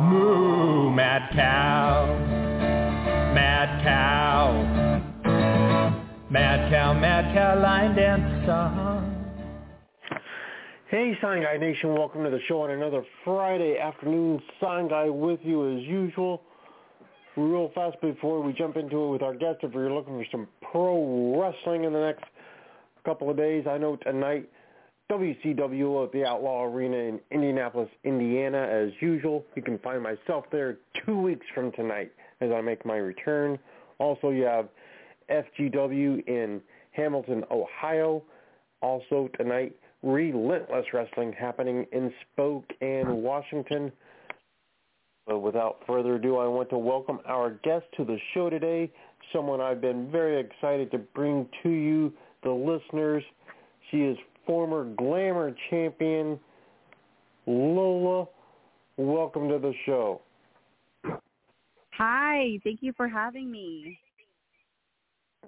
Moo, mad cow, mad cow, mad cow, mad cow, line dance song. Hey, Sign Guy Nation, welcome to the show on another Friday afternoon. Sign Guy with you as usual. Real fast before we jump into it with our guest, if you're looking for some pro wrestling in the next couple of days, I know tonight WCW at the Outlaw Arena in Indianapolis, Indiana, as usual. You can find myself there two weeks from tonight as I make my return. Also, you have FGW in Hamilton, Ohio. Also tonight, Relentless Wrestling happening in Spokane, Washington. So without further ado, I want to welcome our guest to the show today, someone I've been very excited to bring to you, the listeners. She is former Glamour champion Lola. Welcome to the show. Hi, thank you for having me.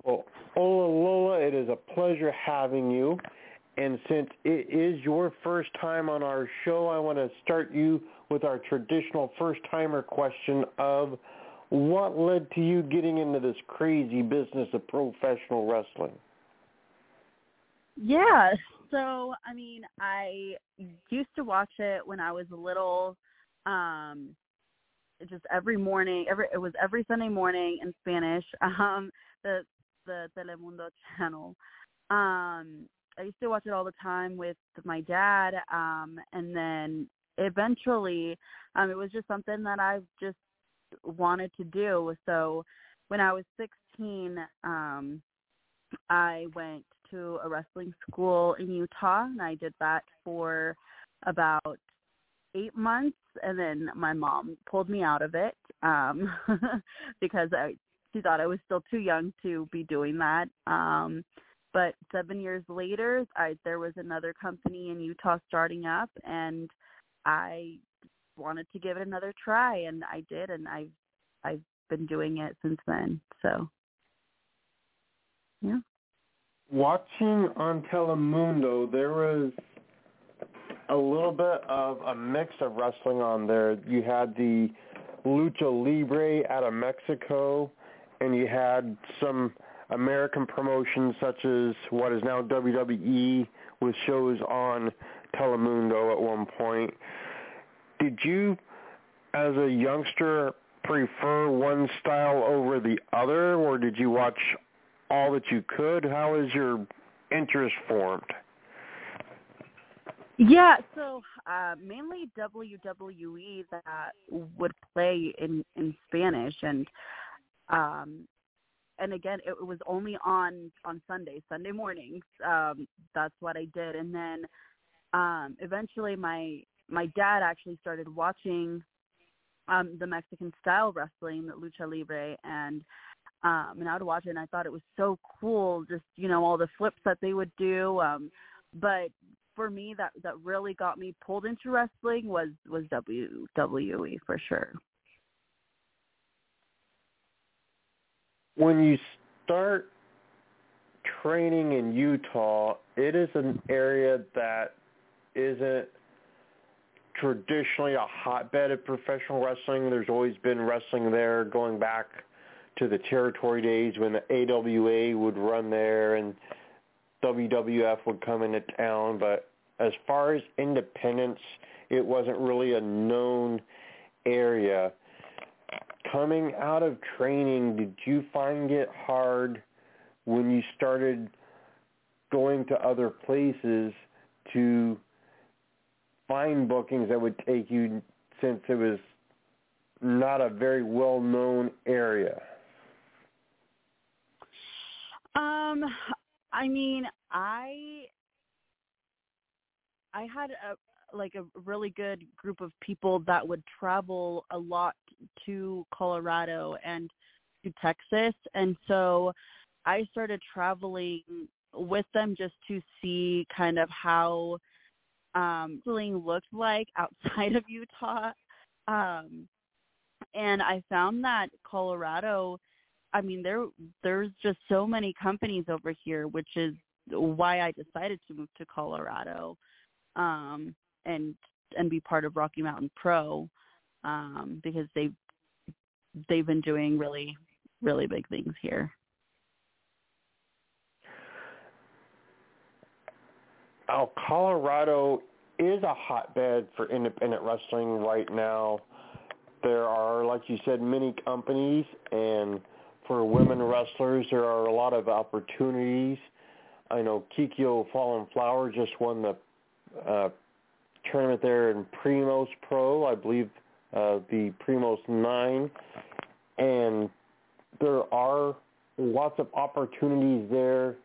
Well, Hola Lola, it is a pleasure having you. And since it is your first time on our show, I want to start you with our traditional first-timer question of what led to you getting into this crazy business of professional wrestling? Yeah, so I mean, I used to watch it when I was little. Um, just every morning, every it was every Sunday morning in Spanish. Um, the the Telemundo channel. Um, I used to watch it all the time with my dad. Um, and then eventually, um, it was just something that I just wanted to do. So when I was 16, um, I went to a wrestling school in Utah, and I did that for about eight months, and then my mom pulled me out of it um, because I, she thought I was still too young to be doing that. Um, but seven years later, I there was another company in Utah starting up, and I wanted to give it another try, and I did, and I've I've been doing it since then. So, yeah watching on Telemundo, there was a little bit of a mix of wrestling on there. You had the Lucha Libre out of Mexico, and you had some American promotions such as what is now WWE with shows on Telemundo at one point. Did you, as a youngster, prefer one style over the other, or did you watch all that you could? How is your interest formed? Yeah, so uh, mainly WWE that would play in in Spanish, and um, and again, it was only on on Sunday, Sunday mornings. Um, that's what I did, and then um, eventually, my my dad actually started watching um, the Mexican style wrestling, the lucha libre, and um and I would watch it and I thought it was so cool just you know all the flips that they would do um but for me that that really got me pulled into wrestling was was WWE for sure. When you start training in Utah, it is an area that isn't traditionally a hotbed of professional wrestling. There's always been wrestling there going back to the territory days when the AWA would run there and WWF would come into town. But as far as independence, it wasn't really a known area. Coming out of training, did you find it hard when you started going to other places to find bookings that would take you since it was not a very well known area? Um, I mean, I I had a like a really good group of people that would travel a lot to Colorado and to Texas. And so I started traveling with them just to see kind of how um wrestling looked like outside of Utah. Um and I found that Colorado I mean there there's just so many companies over here which is why I decided to move to Colorado um and and be part of Rocky Mountain Pro um because they've they've been doing really really big things here. Oh, Colorado is a hotbed for independent wrestling right now. There are, like you said, many companies, and for women wrestlers, there are a lot of opportunities. I know Kikyo Fallen Flower just won the uh, tournament there in Primos Pro, I believe uh, the Primos 9, and there are lots of opportunities there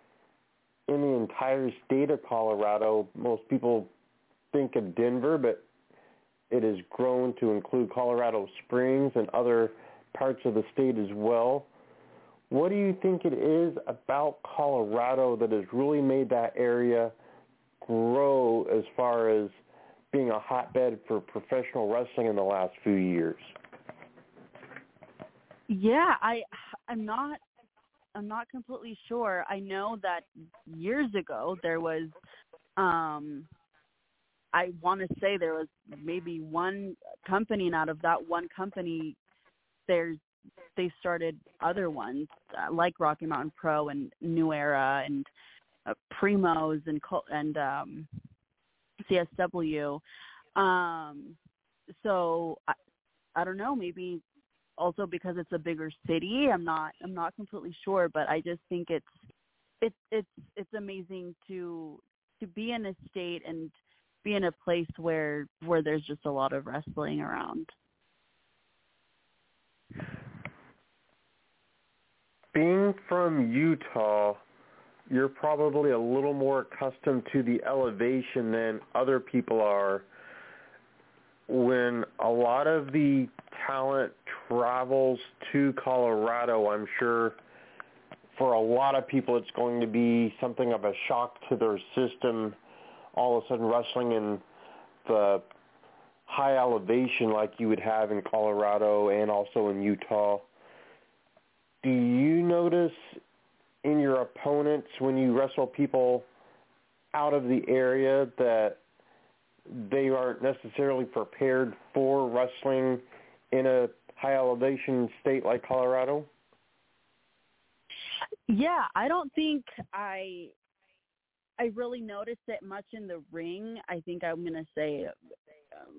in the entire state of Colorado. Most people think of Denver, but it has grown to include Colorado Springs and other parts of the state as well. What do you think it is about Colorado that has really made that area grow as far as being a hotbed for professional wrestling in the last few years? Yeah, I I'm not I'm not completely sure. I know that years ago there was um I want to say there was maybe one company and out of that one company there's they started other ones uh, like Rocky Mountain Pro and New Era and uh, Primos and and um CSW um so I, I don't know maybe also because it's a bigger city. I'm not I'm not completely sure, but I just think it's it's it's it's amazing to to be in a state and be in a place where where there's just a lot of wrestling around. Being from Utah, you're probably a little more accustomed to the elevation than other people are. When a lot of the talent travels to Colorado, I'm sure for a lot of people it's going to be something of a shock to their system all of a sudden wrestling in the high elevation like you would have in Colorado and also in Utah. Do you notice in your opponents when you wrestle people out of the area that they aren't necessarily prepared for wrestling in a high elevation state like Colorado? Yeah, I don't think I I really noticed it much in the ring. I think I'm going to say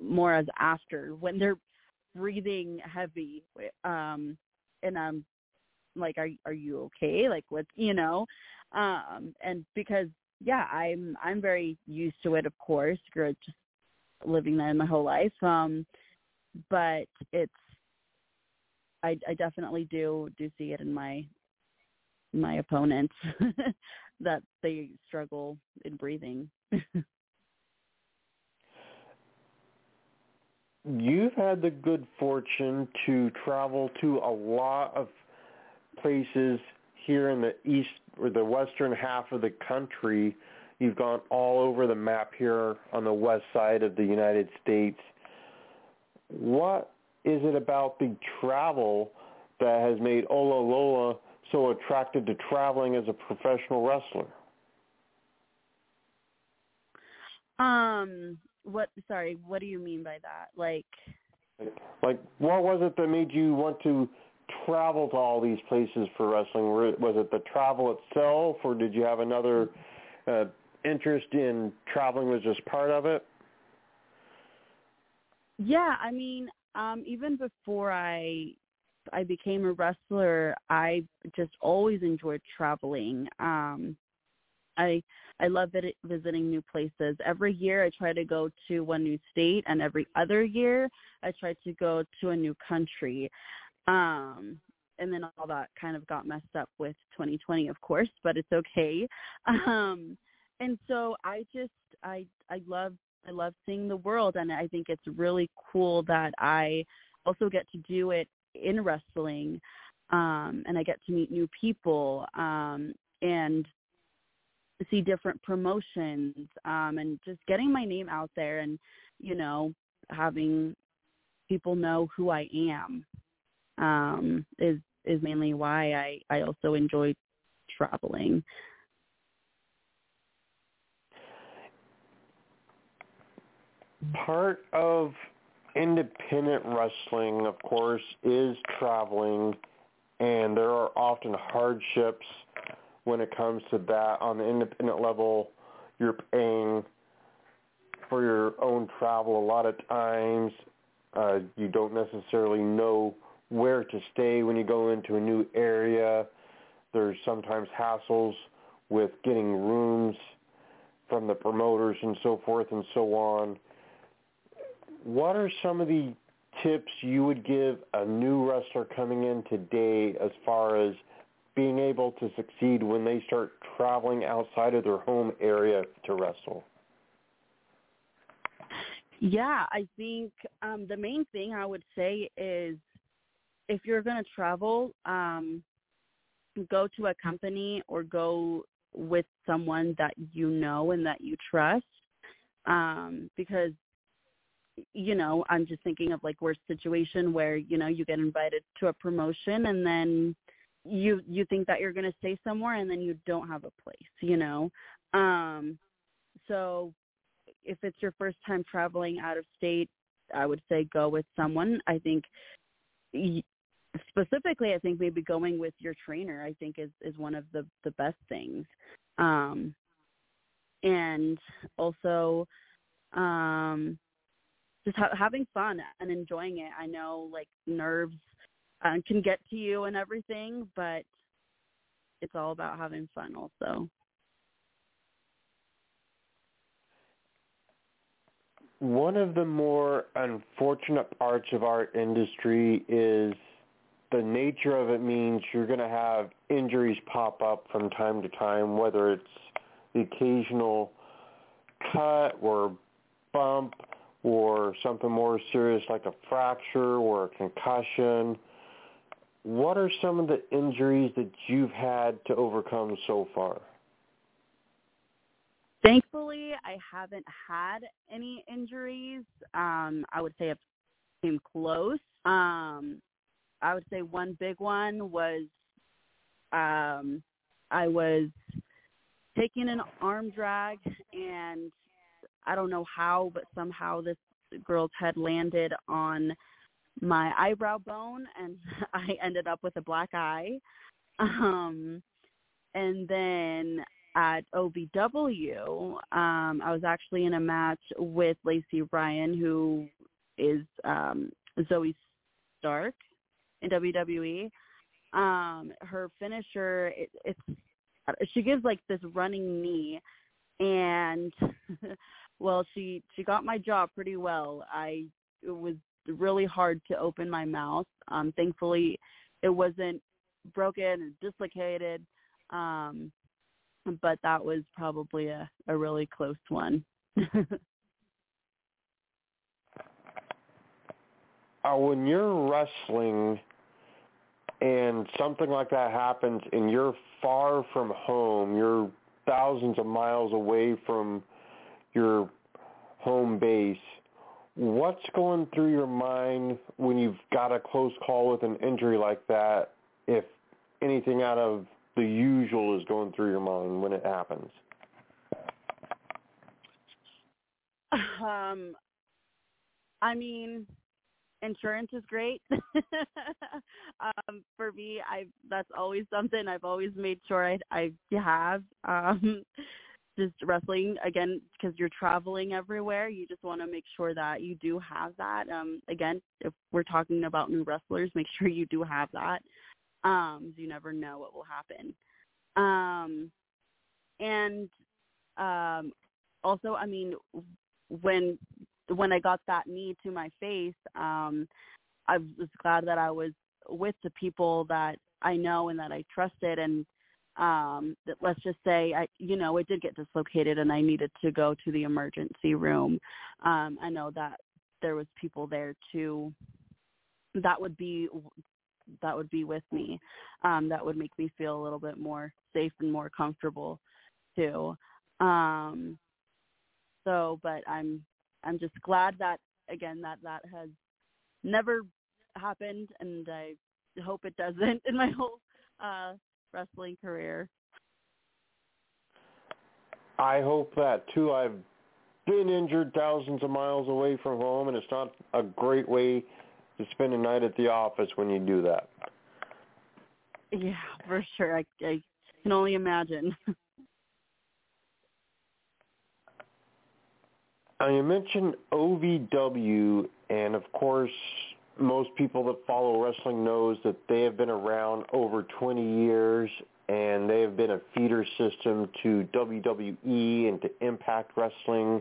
more as after when they're breathing heavy um and I'm like are are you okay? Like what, you know? Um and because yeah, I'm I'm very used to it of course, just living there my whole life. Um but it's I, I definitely do do see it in my my opponents that they struggle in breathing. You've had the good fortune to travel to a lot of places here in the east or the western half of the country. You've gone all over the map here on the west side of the United States. What is it about the travel that has made Hola Lola so attracted to traveling as a professional wrestler? Um, what? Sorry, what do you mean by that? Like, like what was it that made you want to travel to all these places for wrestling? Was it the travel itself, or did you have another uh, interest in traveling? Was just part of it? Yeah, I mean, um, even before I I became a wrestler, I just always enjoyed traveling. Um, I I love visiting new places. Every year I try to go to one new state, and every other year I try to go to a new country. Um, and then all that kind of got messed up with 2020, of course, but it's okay. Um, and so I just I I love I love seeing the world, and I think it's really cool that I also get to do it in wrestling, um, and I get to meet new people um, and see different promotions, um, and just getting my name out there, and you know, having people know who I am um, is is mainly why I I also enjoy traveling. Part of independent wrestling, of course, is traveling, and there are often hardships when it comes to that. On the independent level, you're paying for your own travel a lot of times. Uh, you don't necessarily know where to stay when you go into a new area. There's sometimes hassles with getting rooms from the promoters and so forth and so on. What are some of the tips you would give a new wrestler coming in today as far as being able to succeed when they start traveling outside of their home area to wrestle? Yeah, I think um, the main thing I would say is if you're going to travel, um, go to a company or go with someone that you know and that you trust. Um, because, you know, I'm just thinking of like worst situation where, you know, you get invited to a promotion and then you you think that you're going to stay somewhere and then you don't have a place, you know. Um so if it's your first time traveling out of state, I would say go with someone. I think specifically, I think maybe going with your trainer, I think is is one of the the best things. Um, and also, um, just ha- having fun and enjoying it. I know like nerves uh, can get to you and everything, but it's all about having fun also. One of the more unfortunate parts of our industry is the nature of it means you're going to have injuries pop up from time to time, whether it's the occasional cut or bump or something more serious like a fracture or a concussion. What are some of the injuries that you've had to overcome so far? Thankfully, I haven't had any injuries. Um, I would say I've came close. Um, I would say one big one was um, I was taking an arm drag, and I don't know how, but somehow this girl's head landed on my eyebrow bone, and I ended up with a black eye. Um, and then at OVW, um, I was actually in a match with Lacey Ryan, who is um, Zoey Stark in WWE. Um, her finisher, it, it's she gives like this running knee, and well, she she got my jaw pretty well. I it was really hard to open my mouth. Um, thankfully, it wasn't broken and dislocated. Um, but that was probably a, a really close one. uh, when you're wrestling and something like that happens and you're far from home, you're thousands of miles away from your home base, what's going through your mind when you've got a close call with an injury like that if anything out of the usual is going through your mind when it happens? Um, I mean, insurance is great. um, for me, I that's always something I've always made sure I I have. Um, just wrestling again because you're traveling everywhere. You just want to make sure that you do have that. Um, again, if we're talking about new wrestlers, make sure you do have that um, you never know what will happen. Um, and um, also, I mean, when when I got that knee to my face, um, I was glad that I was with the people that I know and that I trusted, and um that let's just say I you know it did get dislocated and I needed to go to the emergency room. Um I know that there was people there too that would be that would be with me um that would make me feel a little bit more safe and more comfortable too. Um so but I'm I'm just glad that again that that has never happened and I hope it doesn't in my whole uh wrestling career. I hope that too. I've been injured thousands of miles away from home, and it's not a great way to spend a night at the office when you do that. Yeah, for sure. I, I can only imagine. Now you mentioned OVW, and of course, most people that follow wrestling knows that they have been around over 20 years and they have been a feeder system to WWE and to Impact Wrestling.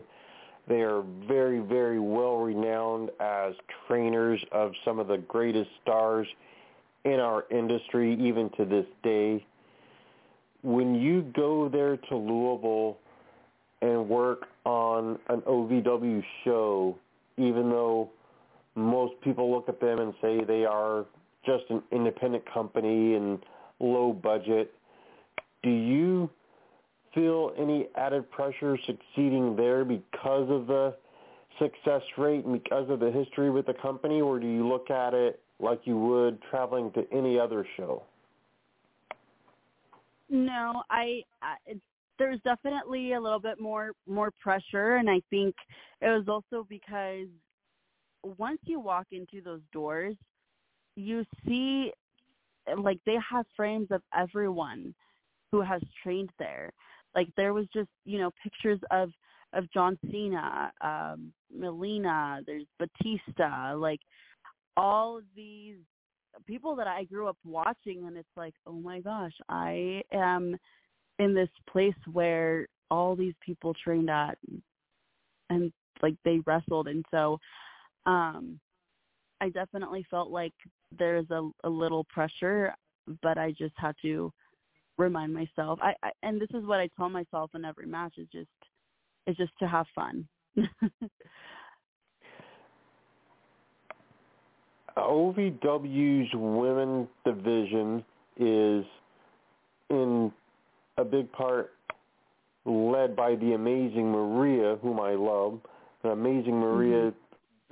They are very, very well renowned as trainers of some of the greatest stars in our industry, even to this day. When you go there to Louisville and work on an OVW show, even though most people look at them and say they are just an independent company and low budget. Do you feel any added pressure succeeding there because of the success rate and because of the history with the company, or do you look at it like you would traveling to any other show? No, I, I there's definitely a little bit more more pressure and I think it was also because once you walk into those doors, you see like they have frames of everyone who has trained there. Like there was just, you know, pictures of of John Cena, um, Melina, there's Batista, like all of these people that I grew up watching and it's like, oh my gosh, I am in this place where all these people trained at and like they wrestled and so um I definitely felt like there's a, a little pressure, but I just had to remind myself. I, I and this is what I tell myself in every match is just is just to have fun. OVW's women division is in a big part led by the amazing Maria, whom I love. The amazing Maria mm-hmm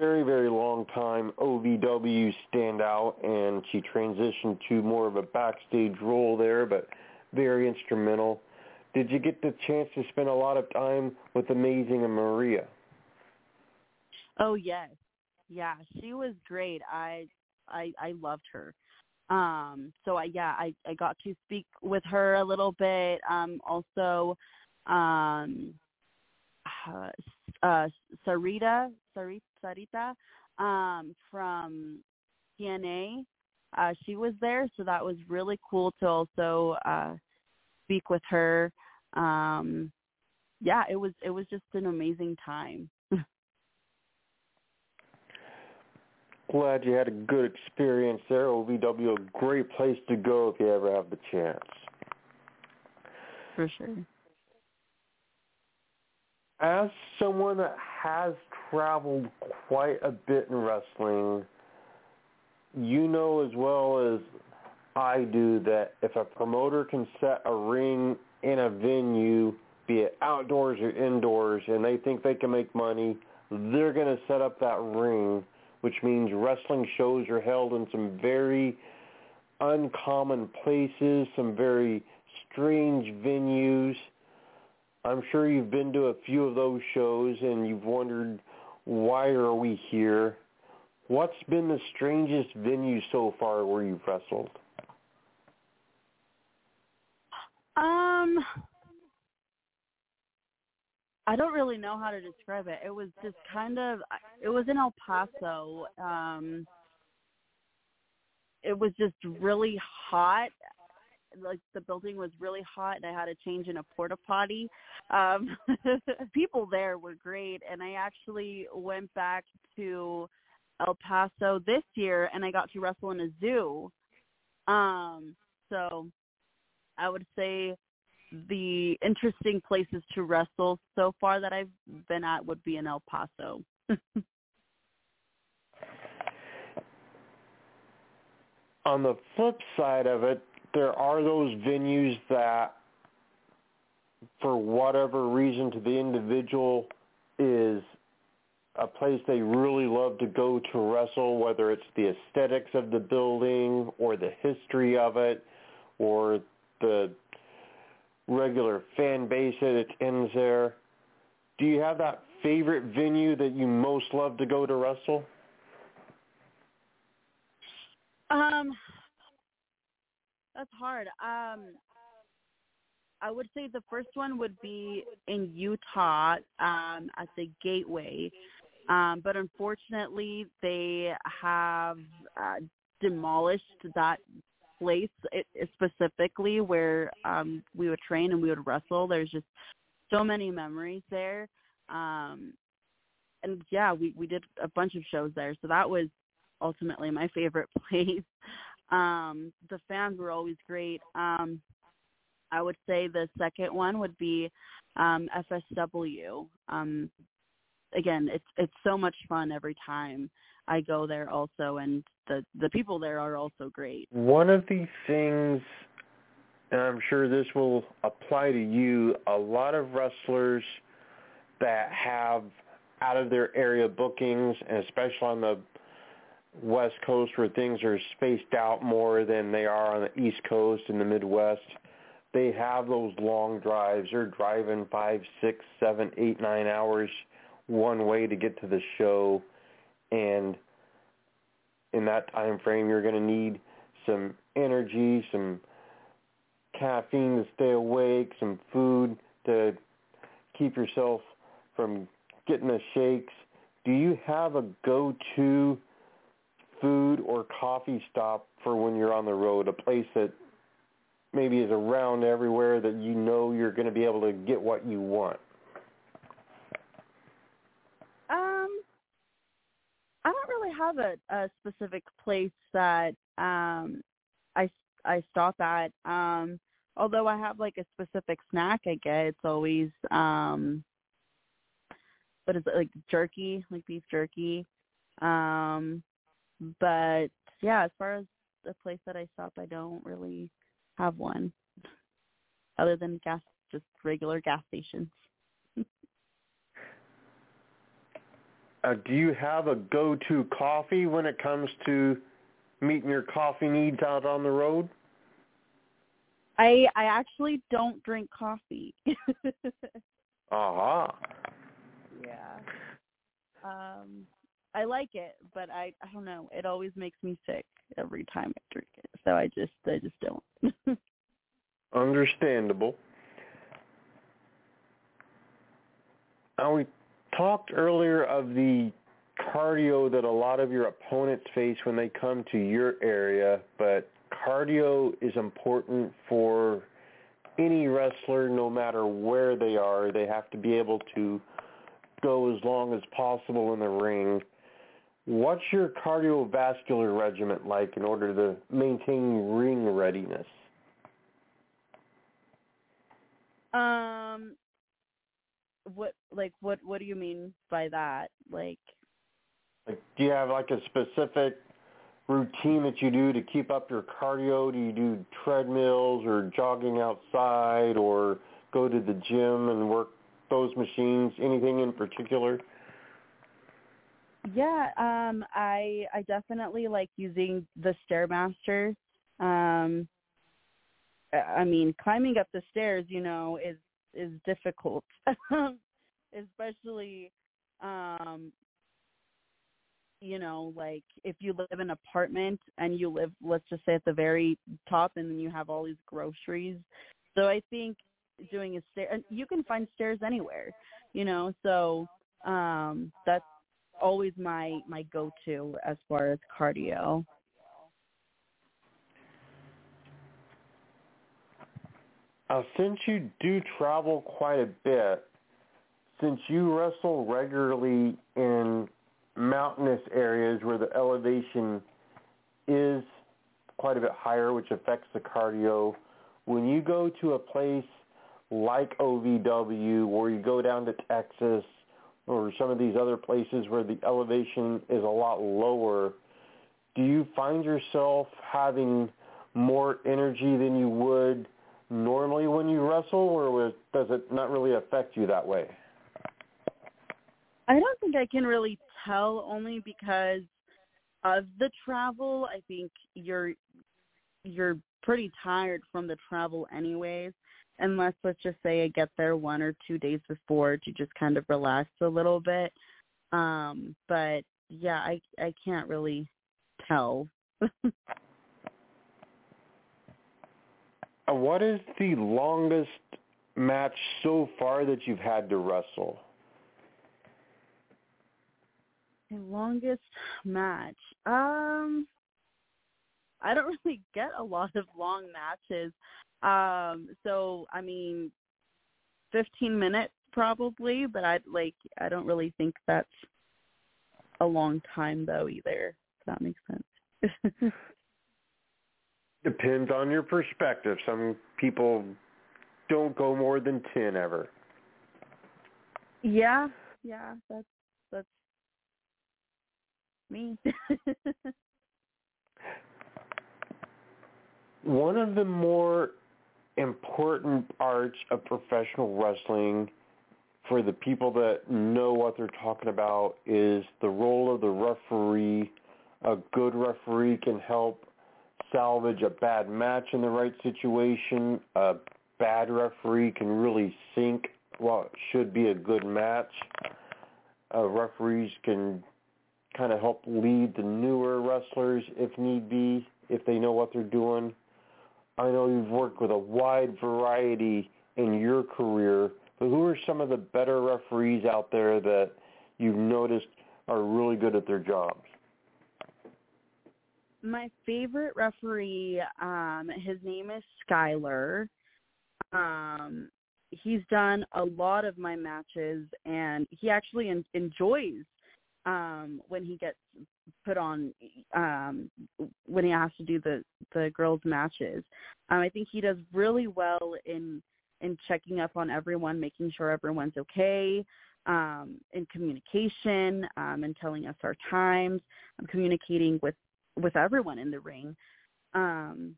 very, very long time OVW standout, and she transitioned to more of a backstage role there, but very instrumental. Did you get the chance to spend a lot of time with Amazing and Maria? Oh yes, yeah, she was great. I I I loved her. Um, so I yeah, I I got to speak with her a little bit. Um, also, um, uh, uh, Sarita, Sarita, Sarita um, from TNA. Uh, she was there, so that was really cool to also uh, speak with her. Um, yeah, it was it was just an amazing time. Glad you had a good experience there. OVW, a great place to go if you ever have the chance. For sure as someone that has traveled quite a bit in wrestling, you know as well as I do that if a promoter can set a ring in a venue, be it outdoors or indoors, and they think they can make money, they're going to set up that ring, which means wrestling shows are held in some very uncommon places, some very strange venues I'm sure you've been to a few of those shows and you've wondered why are we here? What's been the strangest venue so far where you've wrestled? Um I don't really know how to describe it. It was just kind of it was in El Paso. Um it was just really hot like the building was really hot and I had to change in a porta potty. Um people there were great and I actually went back to El Paso this year and I got to wrestle in a zoo. Um so I would say the interesting places to wrestle so far that I've been at would be in El Paso. On the flip side of it, there are those venues that, for whatever reason to the individual, is a place they really love to go to wrestle, whether it's the aesthetics of the building or the history of it or the regular fan base that attends there. Do you have that favorite venue that you most love to go to wrestle? Um, that's hard. Um, I would say the first one would be in Utah um, at the Gateway, um, but unfortunately they have uh, demolished that place it, specifically where um, we would train and we would wrestle. There's just so many memories there. Um, and yeah, we, we did a bunch of shows there. So that was ultimately my favorite place. Um, the fans were always great. Um, I would say the second one would be um, FSW. Um, again, it's it's so much fun every time I go there also, and the the people there are also great. One of the things, and I'm sure this will apply to you, a lot of wrestlers that have out of their area bookings, and especially on the West Coast where things are spaced out more than they are on the East Coast and the Midwest. They have those long drives. They're driving five, six, seven, eight, nine hours one way to get to the show, and in that time frame, you're going to need some energy, some caffeine to stay awake, some food to keep yourself from getting the shakes. Do you have a go-to food or coffee stop for when you're on the road, a place that maybe is around everywhere that you know you're going to be able to get what you want? Um, I don't really have a, a specific place that um I I stop at. Um, although I have like a specific snack I get, it's always um what is it like jerky, like beef jerky. Um but yeah, as far as the place that I stop, I don't really have one other than gas, just regular gas stations. uh, do you have a go-to coffee when it comes to meeting your coffee needs out on the road? I I actually don't drink coffee. uh-huh. Yeah. Um I like it, but I I don't know. It always makes me sick every time I drink it. So I just I just don't. Understandable. Now we talked earlier of the cardio that a lot of your opponents face when they come to your area, but cardio is important for any wrestler no matter where they are. They have to be able to go as long as possible in the ring What's your cardiovascular regimen like in order to maintain ring readiness? Um, what like what what do you mean by that? Like, like do you have like a specific routine that you do to keep up your cardio? Do you do treadmills or jogging outside or go to the gym and work those machines? Anything in particular? Yeah, um, I I definitely like using the stairmaster. Um, I mean, climbing up the stairs, you know, is is difficult, especially, um, you know, like if you live in an apartment and you live, let's just say at the very top, and then you have all these groceries. So I think doing a stair, and you can find stairs anywhere, you know. So um, that's always my my go-to as far as cardio. Uh, since you do travel quite a bit, since you wrestle regularly in mountainous areas where the elevation is quite a bit higher, which affects the cardio, when you go to a place like OVW or you go down to Texas or some of these other places where the elevation is a lot lower, do you find yourself having more energy than you would normally when you wrestle, or does it not really affect you that way? I don't think I can really tell only because of the travel. I think you're you're pretty tired from the travel anyways unless let's just say I get there one or two days before to just kind of relax a little bit. Um, but yeah, I I can't really tell. Uh, what is the longest match so far that you've had to wrestle? The longest match. Um I don't really get a lot of long matches. Um, so I mean, 15 minutes probably, but I like I don't really think that's a long time though either. If that makes sense. Depends on your perspective. Some people don't go more than 10 ever. Yeah, yeah, that's that's me. One of the more important parts of professional wrestling for the people that know what they're talking about is the role of the referee. A good referee can help salvage a bad match in the right situation. A bad referee can really sink what should be a good match. Uh, referees can kind of help lead the newer wrestlers if need be, if they know what they're doing. I know you've worked with a wide variety in your career, but who are some of the better referees out there that you've noticed are really good at their jobs? My favorite referee, um, his name is Skyler. Um, he's done a lot of my matches, and he actually en- enjoys um when he gets put on um when he has to do the the girls matches um i think he does really well in in checking up on everyone making sure everyone's okay um in communication um and telling us our times i'm communicating with with everyone in the ring um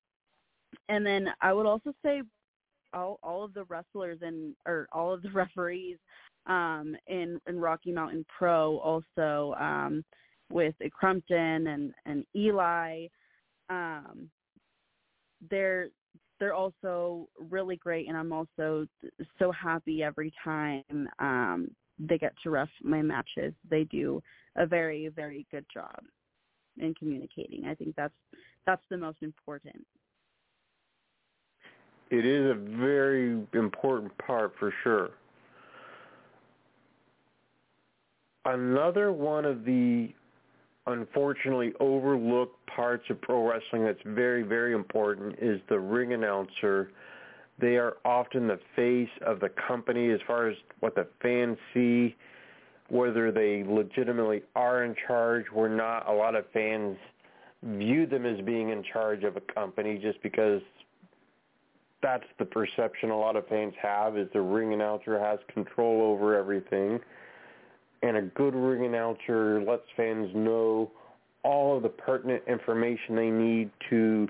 and then i would also say all all of the wrestlers and or all of the referees um, in in Rocky Mountain Pro also um, with Crumpton and and Eli. Um, they're they're also really great, and I'm also so happy every time um, they get to ref my matches. They do a very very good job in communicating. I think that's that's the most important. It is a very important part for sure. another one of the unfortunately overlooked parts of pro wrestling that's very, very important is the ring announcer. They are often the face of the company as far as what the fans see, whether they legitimately are in charge or not. A lot of fans view them as being in charge of a company just because that's the perception a lot of fans have is the ring announcer has control over everything and a good ring announcer lets fans know all of the pertinent information they need to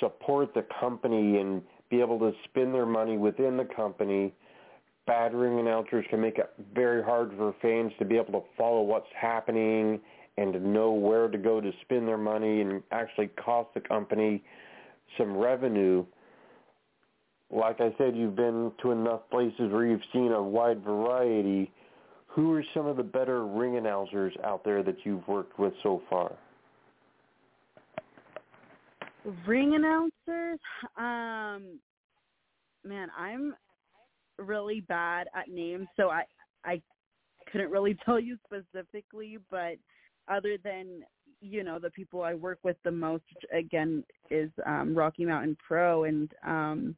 support the company and be able to spend their money within the company. Bad ring announcers can make it very hard for fans to be able to follow what's happening and to know where to go to spend their money and actually cost the company some revenue. Like I said, you've been to enough places where you've seen a wide variety who are some of the better ring announcers out there that you've worked with so far? Ring announcers? Um man, I'm really bad at names, so I I couldn't really tell you specifically, but other than you know the people I work with the most again is um Rocky Mountain Pro and um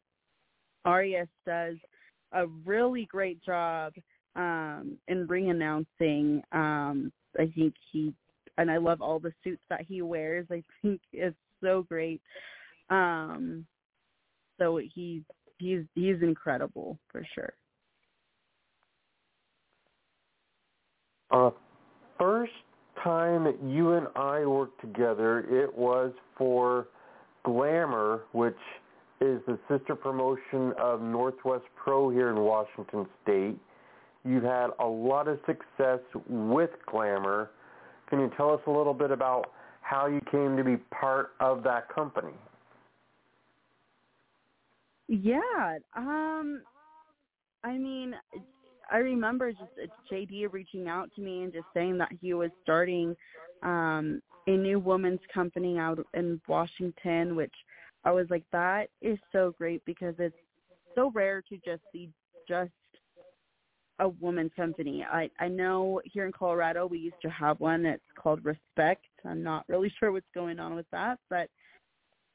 Arias does a really great job um in ring announcing um i think he and i love all the suits that he wears. I think it's so great. Um so he's he's he's incredible for sure. Uh, first time that you and I worked together, it was for Glamour, which is the sister promotion of Northwest Pro here in Washington State. You've had a lot of success with Glamour. Can you tell us a little bit about how you came to be part of that company? Yeah, um I mean, I remember just uh, JD reaching out to me and just saying that he was starting um a new women's company out in Washington, which I was like, that is so great because it's so rare to just see just a woman's company. I I know here in Colorado we used to have one that's called Respect. I'm not really sure what's going on with that, but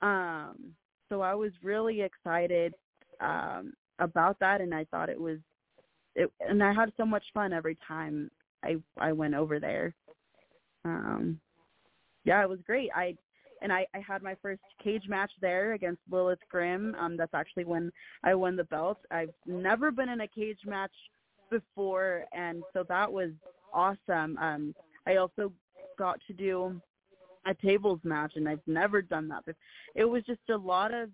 um so I was really excited um about that and I thought it was it and I had so much fun every time I I went over there. Um yeah, it was great. I and I, I had my first cage match there against Lilith Grimm. Um that's actually when I won the belt. I've never been in a cage match before and so that was awesome. Um I also got to do a tables match and I've never done that before. It was just a lot of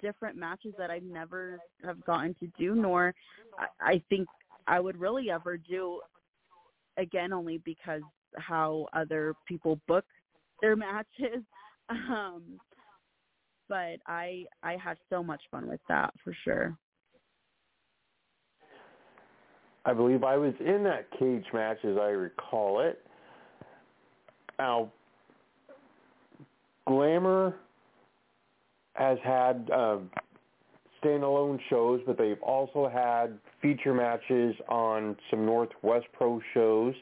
different matches that I never have gotten to do, nor I, I think I would really ever do again, only because how other people book their matches. Um, but I I had so much fun with that for sure. I believe I was in that cage match as I recall it. Now, Glamour has had uh, standalone shows, but they've also had feature matches on some Northwest Pro shows.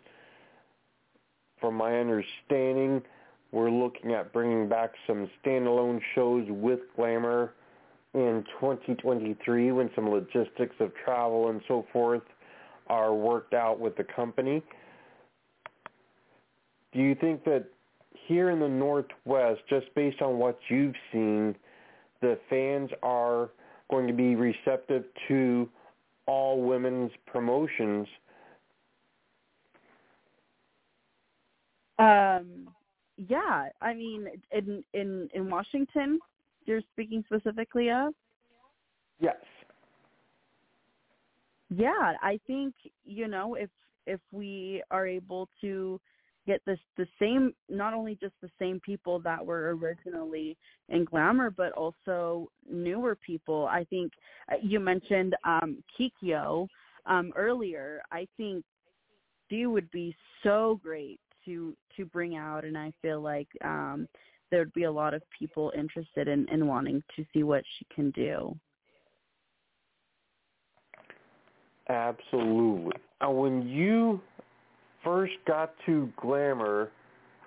From my understanding, we're looking at bringing back some standalone shows with Glamour in 2023 when some logistics of travel and so forth are worked out with the company. Do you think that here in the Northwest, just based on what you've seen, the fans are going to be receptive to all women's promotions? Um, yeah, I mean, in in in Washington, you're speaking specifically of. Yes. Yeah, I think you know if if we are able to get this the same not only just the same people that were originally in glamour but also newer people. I think uh, you mentioned um kikyo um earlier. I think she would be so great to to bring out and i feel like um there would be a lot of people interested in in wanting to see what she can do. Absolutely. Now when you first got to Glamour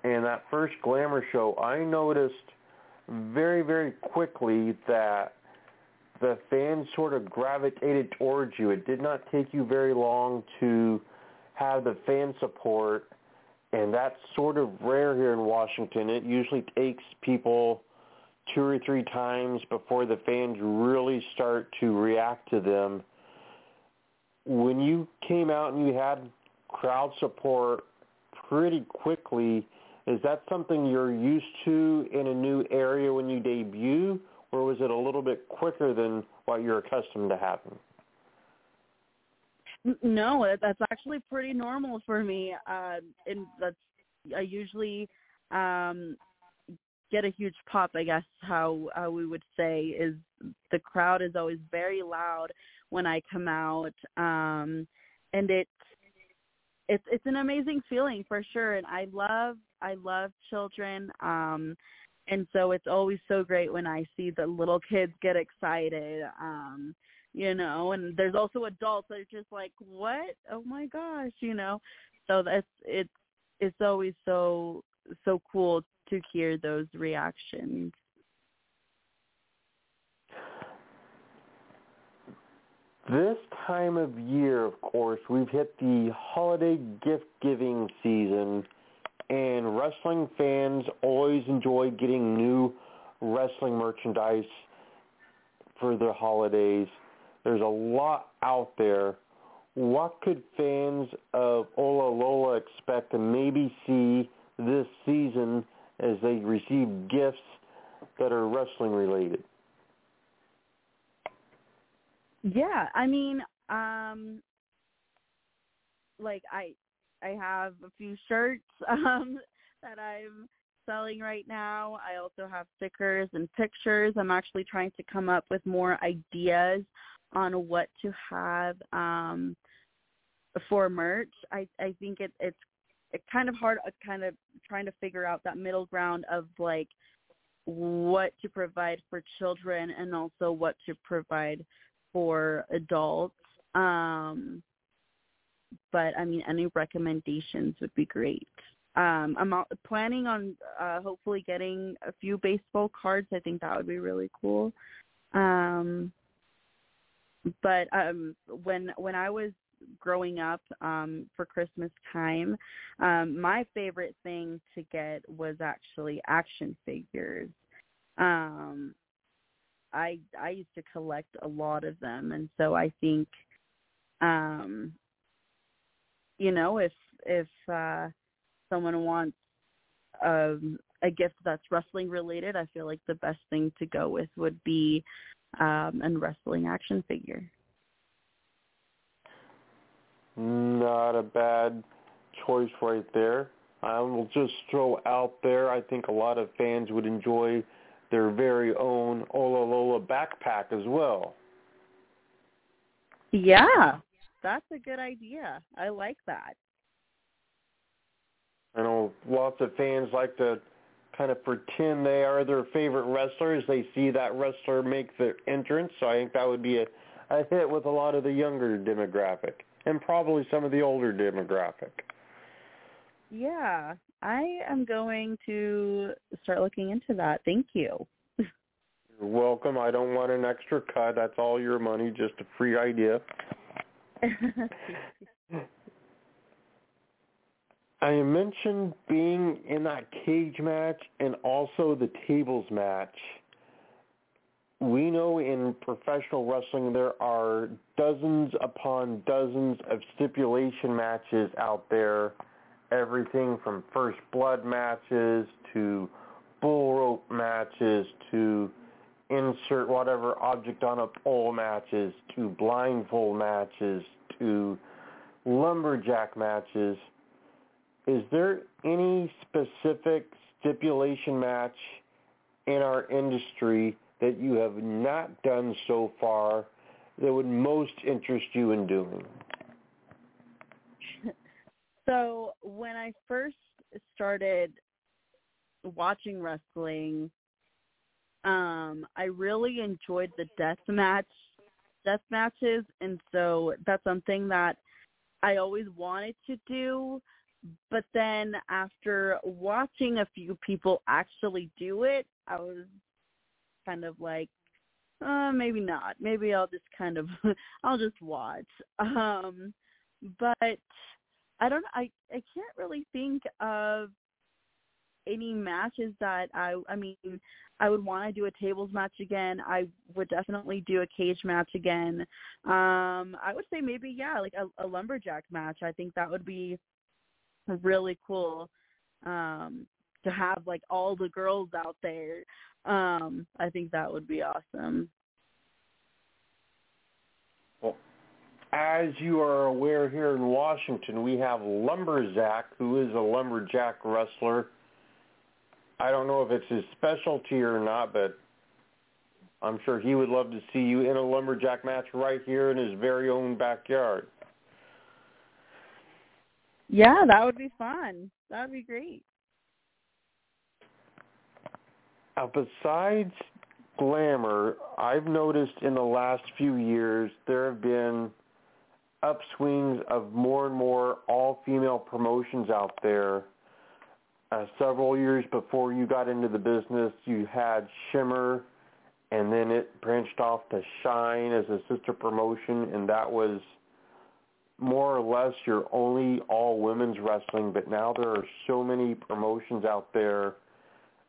and that first Glamour show, I noticed very, very quickly that the fans sort of gravitated towards you. It did not take you very long to have the fan support, and that's sort of rare here in Washington. It usually takes people two or three times before the fans really start to react to them. When you came out and you had crowd support pretty quickly. Is that something you're used to in a new area when you debut, or was it a little bit quicker than what you're accustomed to having? No, that's actually pretty normal for me. Uh, and that's I usually um, get a huge pop. I guess how how we would say is the crowd is always very loud when I come out, um, and it it's it's an amazing feeling for sure and i love i love children um and so it's always so great when i see the little kids get excited um you know and there's also adults that are just like what? Oh my gosh you know? So that's it's it's always so so cool to hear those reactions This time of year, of course, we've hit the holiday gift-giving season, and wrestling fans always enjoy getting new wrestling merchandise for the holidays. There's a lot out there. What could fans of Hola Lola expect to maybe see this season as they receive gifts that are wrestling related? Yeah, I mean, um like I I have a few shirts um that I'm selling right now. I also have stickers and pictures. I'm actually trying to come up with more ideas on what to have um for merch. I I think it it's it's kind of hard uh, kind of trying to figure out that middle ground of like what to provide for children and also what to provide for adults. Um but I mean any recommendations would be great. Um I'm planning on uh hopefully getting a few baseball cards. I think that would be really cool. Um but um when when I was growing up um for Christmas time, um my favorite thing to get was actually action figures. Um I I used to collect a lot of them and so I think um you know if if uh someone wants um a gift that's wrestling related, I feel like the best thing to go with would be um a wrestling action figure. Not a bad choice right there. I will just throw out there, I think a lot of fans would enjoy their very own Hola Lola backpack as well. Yeah, that's a good idea. I like that. I know lots of fans like to kind of pretend they are their favorite wrestlers. They see that wrestler make their entrance, so I think that would be a, a hit with a lot of the younger demographic and probably some of the older demographic. Yeah, I am going to start looking into that. Thank you. You're welcome. I don't want an extra cut. That's all your money, just a free idea. I mentioned being in that cage match and also the tables match. We know in professional wrestling there are dozens upon dozens of stipulation matches out there. Everything from first blood matches to bull rope matches to insert whatever object on a pole matches to blindfold matches to lumberjack matches is there any specific stipulation match in our industry that you have not done so far that would most interest you in doing? So when I first started watching wrestling, um, I really enjoyed the death match death matches and so that's something that I always wanted to do but then after watching a few people actually do it, I was kind of like, uh, maybe not. Maybe I'll just kind of, I'll just watch. Um, but I don't. I I can't really think of any matches that I. I mean, I would want to do a tables match again. I would definitely do a cage match again. Um, I would say maybe yeah, like a, a lumberjack match. I think that would be really cool um to have like all the girls out there. Um, I think that would be awesome. As you are aware here in Washington, we have Lumberjack, who is a lumberjack wrestler. I don't know if it's his specialty or not, but I'm sure he would love to see you in a lumberjack match right here in his very own backyard. Yeah, that would be fun. That would be great. Now, besides glamour, I've noticed in the last few years there have been upswings of more and more all-female promotions out there. Uh, several years before you got into the business, you had Shimmer, and then it branched off to Shine as a sister promotion, and that was – more or less you're only all women's wrestling, but now there are so many promotions out there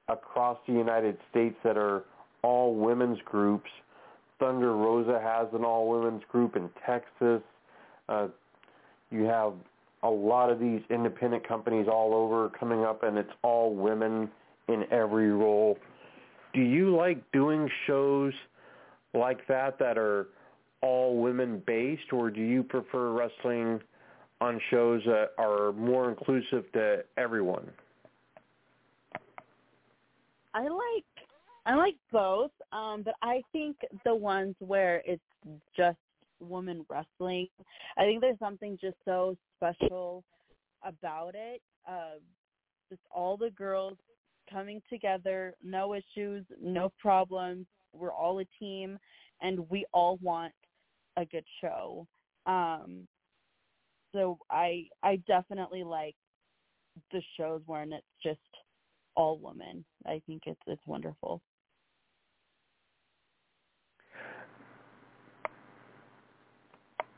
across the United States that are all women's groups Thunder Rosa has an all-women's group in Texas. Uh, you have a lot of these independent companies all over coming up, and it's all women in every role. Do you like doing shows like that that are all women based, or do you prefer wrestling on shows that are more inclusive to everyone? I like I like both, um, but I think the ones where it's just women wrestling, I think there's something just so special about it. Uh, just all the girls coming together, no issues, no problems. We're all a team, and we all want a good show. Um, so I I definitely like the shows where it's just all women. I think it's it's wonderful.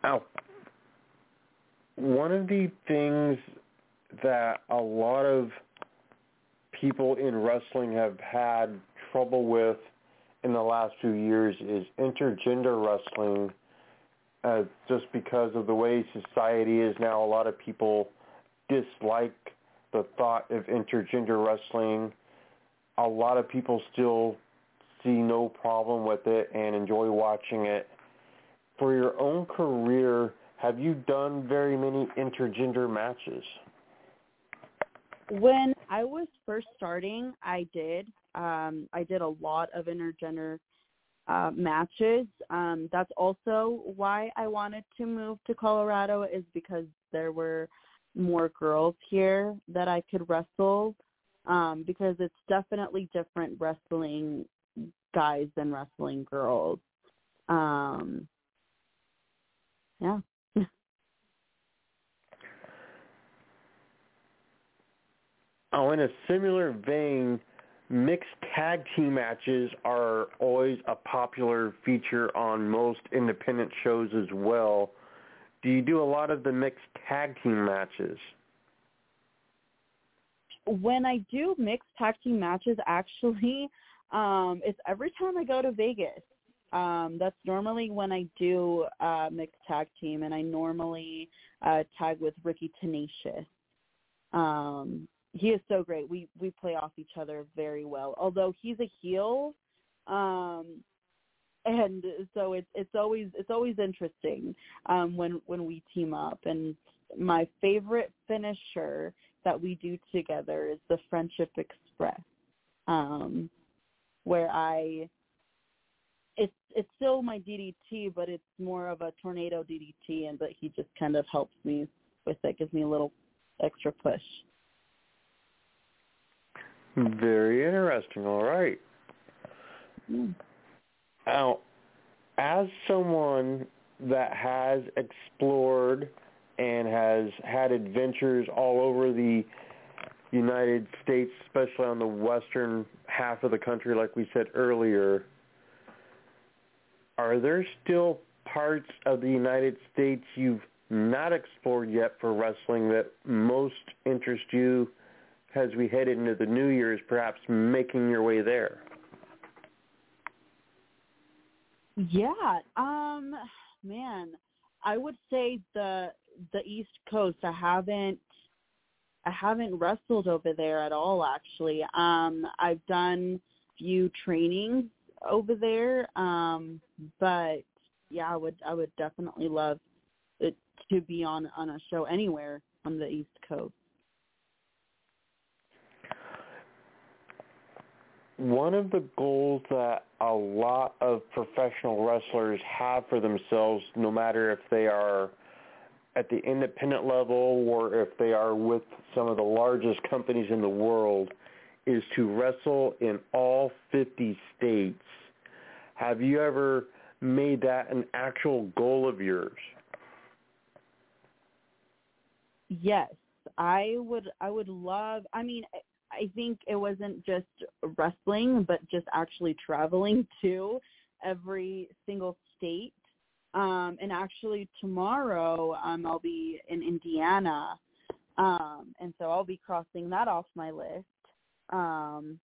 Now, one of the things that a lot of people in wrestling have had trouble with in the last few years is intergender wrestling uh, just because of the way society is now. A lot of people dislike the thought of intergender wrestling. A lot of people still see no problem with it and enjoy watching it. For your own career, have you done very many intergender matches? When I was first starting, I did. Um, I did a lot of intergender uh, matches. Um, that's also why I wanted to move to Colorado is because there were more girls here that I could wrestle um, because it's definitely different wrestling guys than wrestling girls. Um, yeah. oh, in a similar vein, mixed tag team matches are always a popular feature on most independent shows as well. Do you do a lot of the mixed tag team matches? When I do mixed tag team matches, actually, um, it's every time I go to Vegas. Um, that's normally when I do uh, mixed tag team, and I normally uh, tag with Ricky Tenacious. Um, he is so great. We we play off each other very well. Although he's a heel, um, and so it's it's always it's always interesting um, when when we team up. And my favorite finisher that we do together is the Friendship Express, um, where I it's it's still my DDT, but it's more of a tornado DDT, and but he just kind of helps me with it, gives me a little extra push. Very interesting. All right. Mm. Now, as someone that has explored and has had adventures all over the United States, especially on the western half of the country, like we said earlier, are there still parts of the United States you've not explored yet for wrestling that most interest you as we head into the new year is perhaps making your way there? Yeah, um man, I would say the the East Coast. I haven't I haven't wrestled over there at all actually. Um I've done few trainings over there um but yeah, I would I would definitely love it to be on on a show anywhere on the East Coast. one of the goals that a lot of professional wrestlers have for themselves, no matter if they are at the independent level or if they are with some of the largest companies in the world, is to wrestle in all 50 states. Have you ever made that an actual goal of yours? Yes, I would I would love I mean I think it wasn't just wrestling, but just actually traveling to every single state. Um, and actually tomorrow um, I'll be in Indiana, um, and so I'll be crossing that off my list. Um,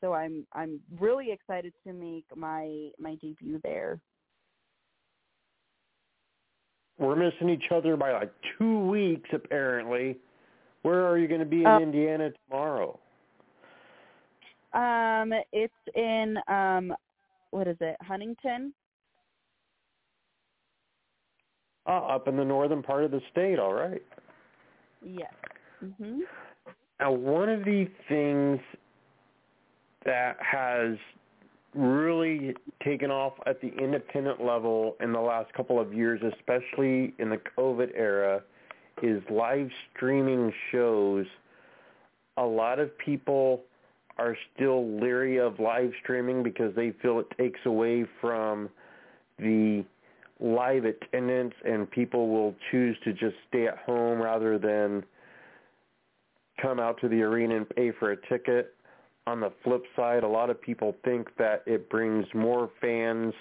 so I'm I'm really excited to make my my debut there. We're missing each other by like two weeks, apparently. Where are you going to be in Uh, Indiana tomorrow? Um, it's in um, what is it, Huntington? Oh, up in the northern part of the state. All right. Yes. Mhm. Now, one of the things that has really taken off at the independent level in the last couple of years, especially in the COVID era, is live streaming shows. A lot of people are still leery of live streaming because they feel it takes away from the live attendance and people will choose to just stay at home rather than come out to the arena and pay for a ticket. On the flip side, a lot of people think that it brings more fans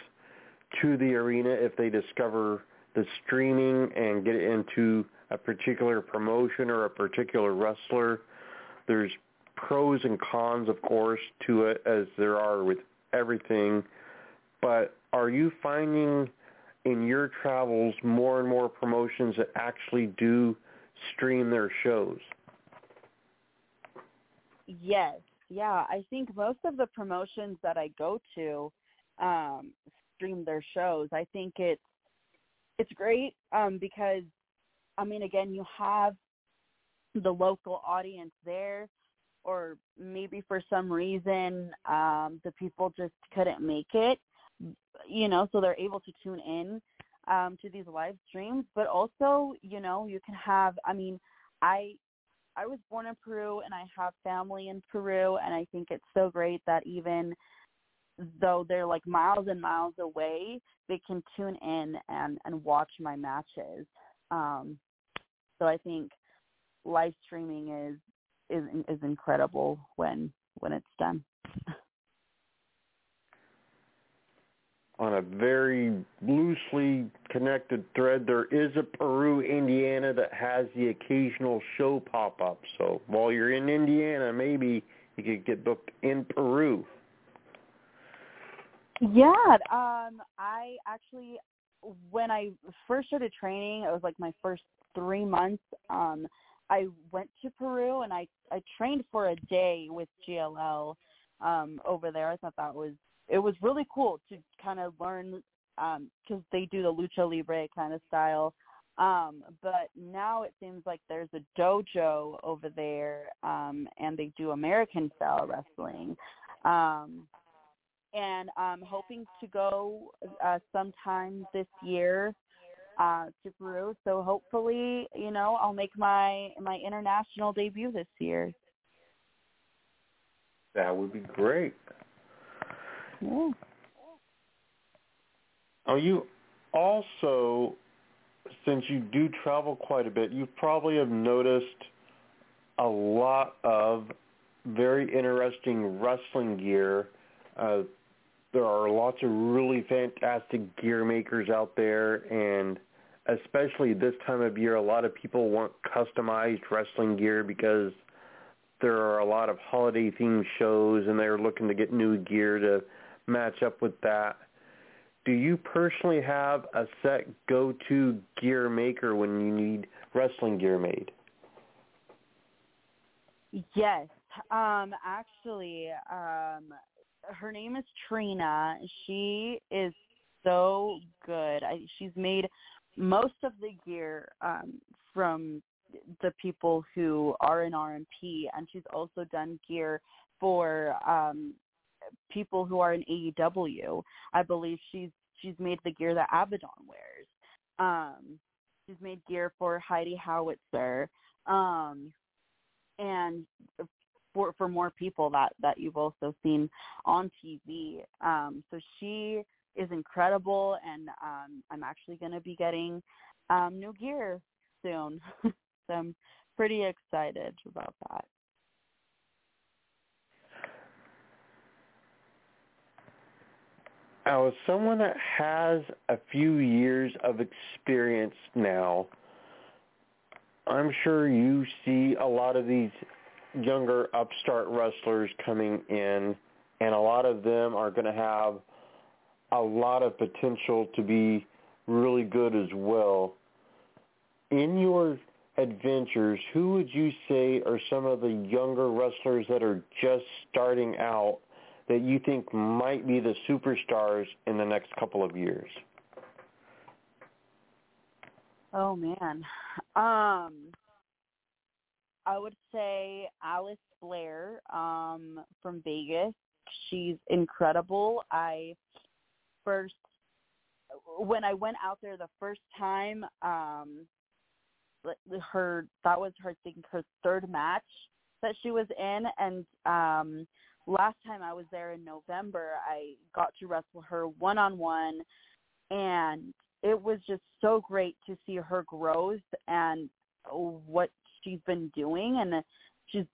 to the arena if they discover the streaming and get into a particular promotion or a particular wrestler. There's pros and cons, of course, to it as there are with everything. But are you finding in your travels more and more promotions that actually do stream their shows? Yes. Yeah, I think most of the promotions that I go to um stream their shows. I think it's it's great um because I mean again, you have the local audience there or maybe for some reason um the people just couldn't make it you know so they're able to tune in um to these live streams but also you know you can have i mean i i was born in peru and i have family in peru and i think it's so great that even though they're like miles and miles away they can tune in and and watch my matches um so i think live streaming is is is incredible when when it's done. On a very loosely connected thread, there is a Peru, Indiana that has the occasional show pop up. So while you're in Indiana, maybe you could get booked in Peru. Yeah, um I actually when I first started training, it was like my first 3 months um I went to Peru and I I trained for a day with GLL um over there. I thought that was it was really cool to kind of learn um cuz they do the lucha libre kind of style. Um but now it seems like there's a dojo over there um and they do American style wrestling. Um and I'm hoping to go uh sometime this year uh, to Peru. So hopefully, you know, I'll make my my international debut this year. That would be great. Yeah. Oh, you also, since you do travel quite a bit, you probably have noticed a lot of very interesting wrestling gear. Uh, there are lots of really fantastic gear makers out there, and especially this time of year, a lot of people want customized wrestling gear because there are a lot of holiday themed shows, and they're looking to get new gear to match up with that. Do you personally have a set go-to gear maker when you need wrestling gear made? Yes. Um actually um her name is Trina. She is so good. I, she's made most of the gear um, from the people who are in RMP, and she's also done gear for um, people who are in AEW. I believe she's she's made the gear that Abaddon wears. Um, she's made gear for Heidi Howitzer. Um, and for for more people that that you've also seen on TV. Um, so she is incredible, and um, I'm actually going to be getting um, new gear soon. so I'm pretty excited about that. As someone that has a few years of experience now, I'm sure you see a lot of these younger upstart wrestlers coming in and a lot of them are going to have a lot of potential to be really good as well. In your adventures, who would you say are some of the younger wrestlers that are just starting out that you think might be the superstars in the next couple of years? Oh man. Um I would say Alice Blair um from Vegas. She's incredible. I first when I went out there the first time um her that was her I think her third match that she was in and um last time I was there in November I got to wrestle her one on one and it was just so great to see her growth and what she's been doing and she's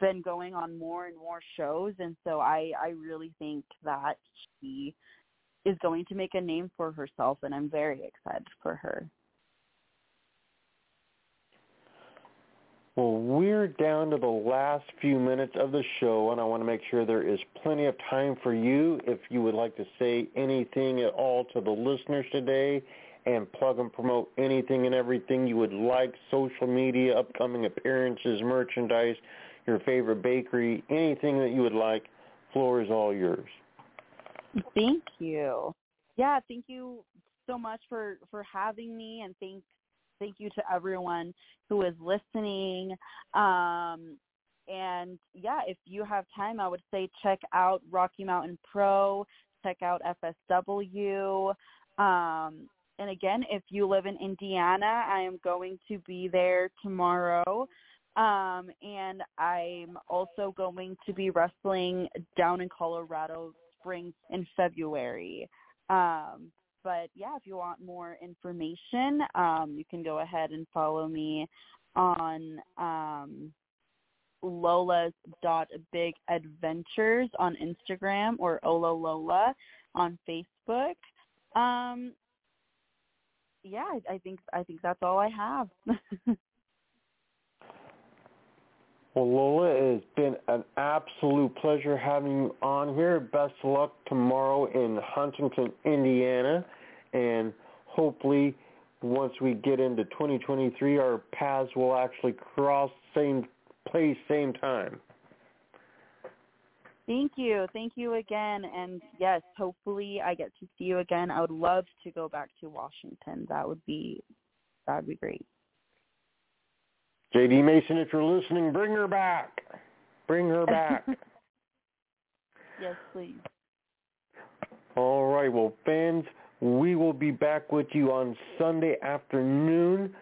been going on more and more shows and so I I really think that she is going to make a name for herself and I'm very excited for her. Well, we're down to the last few minutes of the show, and I want to make sure there is plenty of time for you if you would like to say anything at all to the listeners today and plug and promote anything and everything you would like, social media, upcoming appearances, merchandise, your favorite bakery, anything that you would like. Floor is all yours. Thank you. Yeah, thank you so much for for having me and thank thank you to everyone who is listening. Um, and yeah, if you have time, I would say check out Rocky Mountain Pro, check out FSW. Um, and again, if you live in Indiana, I am going to be there tomorrow. Um, and I'm also going to be wrestling down in Colorado Springs in February. Um, but yeah, if you want more information, um, you can go ahead and follow me on um, adventures on Instagram or Hola Lola on Facebook. Um, yeah, I, I think I think that's all I have. Well, Lola, it has been an absolute pleasure having you on here. Best of luck tomorrow in Huntington, Indiana. And hopefully, once we get into 2023, our paths will actually cross same place, same time. Thank you. Thank you again. And yes, hopefully I get to see you again. I would love to go back to Washington. That would be that would be great. JD Mason, if you're listening, bring her back. Bring her back. yes, please. All right. Well, fans, we will be back with you on Sunday afternoon.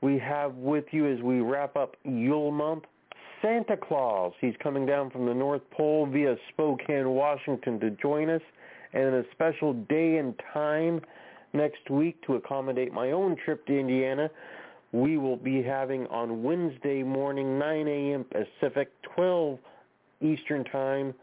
We have with you as we wrap up Yule month Santa Claus. He's coming down from the North Pole via Spokane, Washington to join us and a special day and time next week to accommodate my own trip to Indiana we will be having on Wednesday morning, 9 a.m. Pacific, 12 Eastern Time,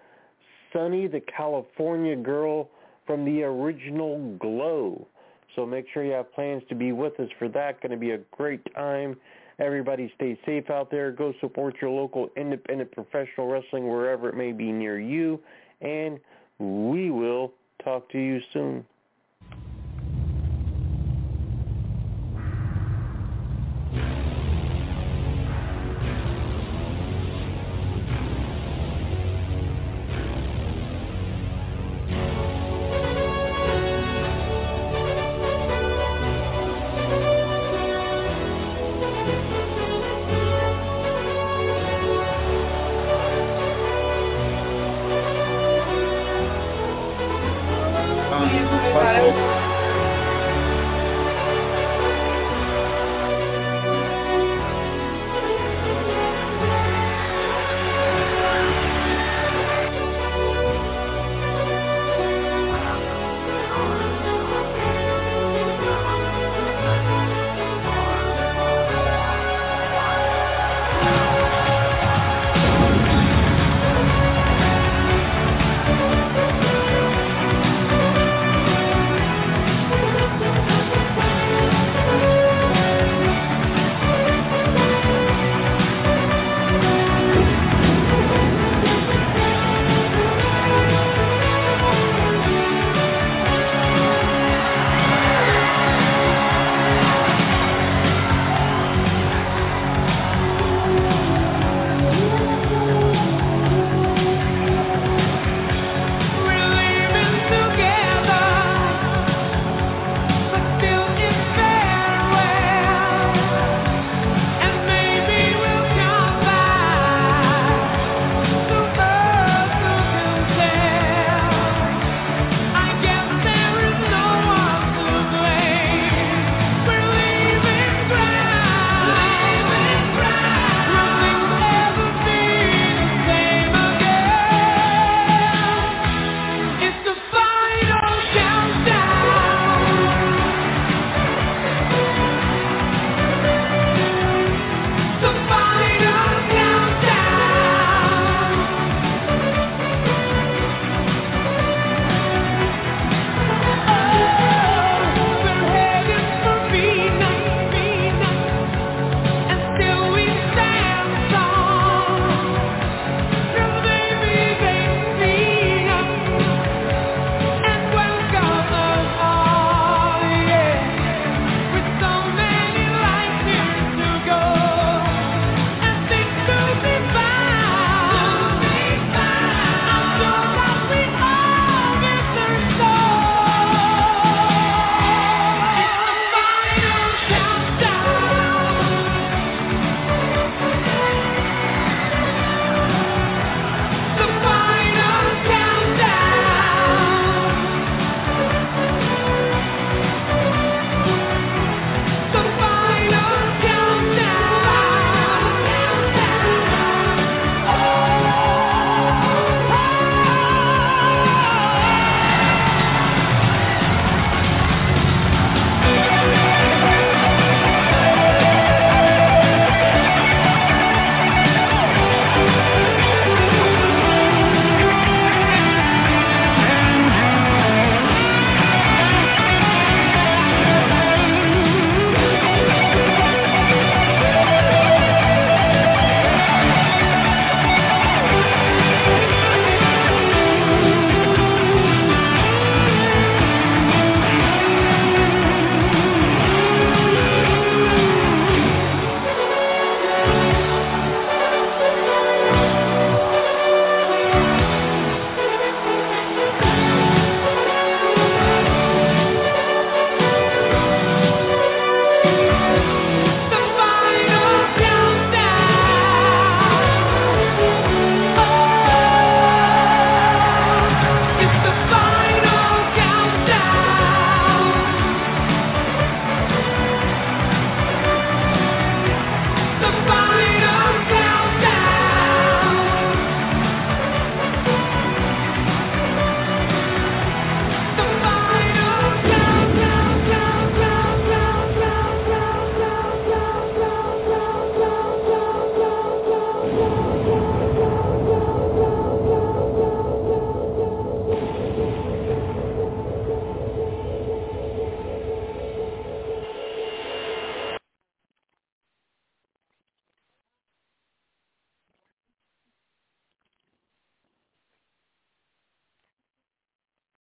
Sunny the California Girl from the original Glow. So make sure you have plans to be with us for that. Going to be a great time. Everybody stay safe out there. Go support your local independent professional wrestling wherever it may be near you. And we will talk to you soon.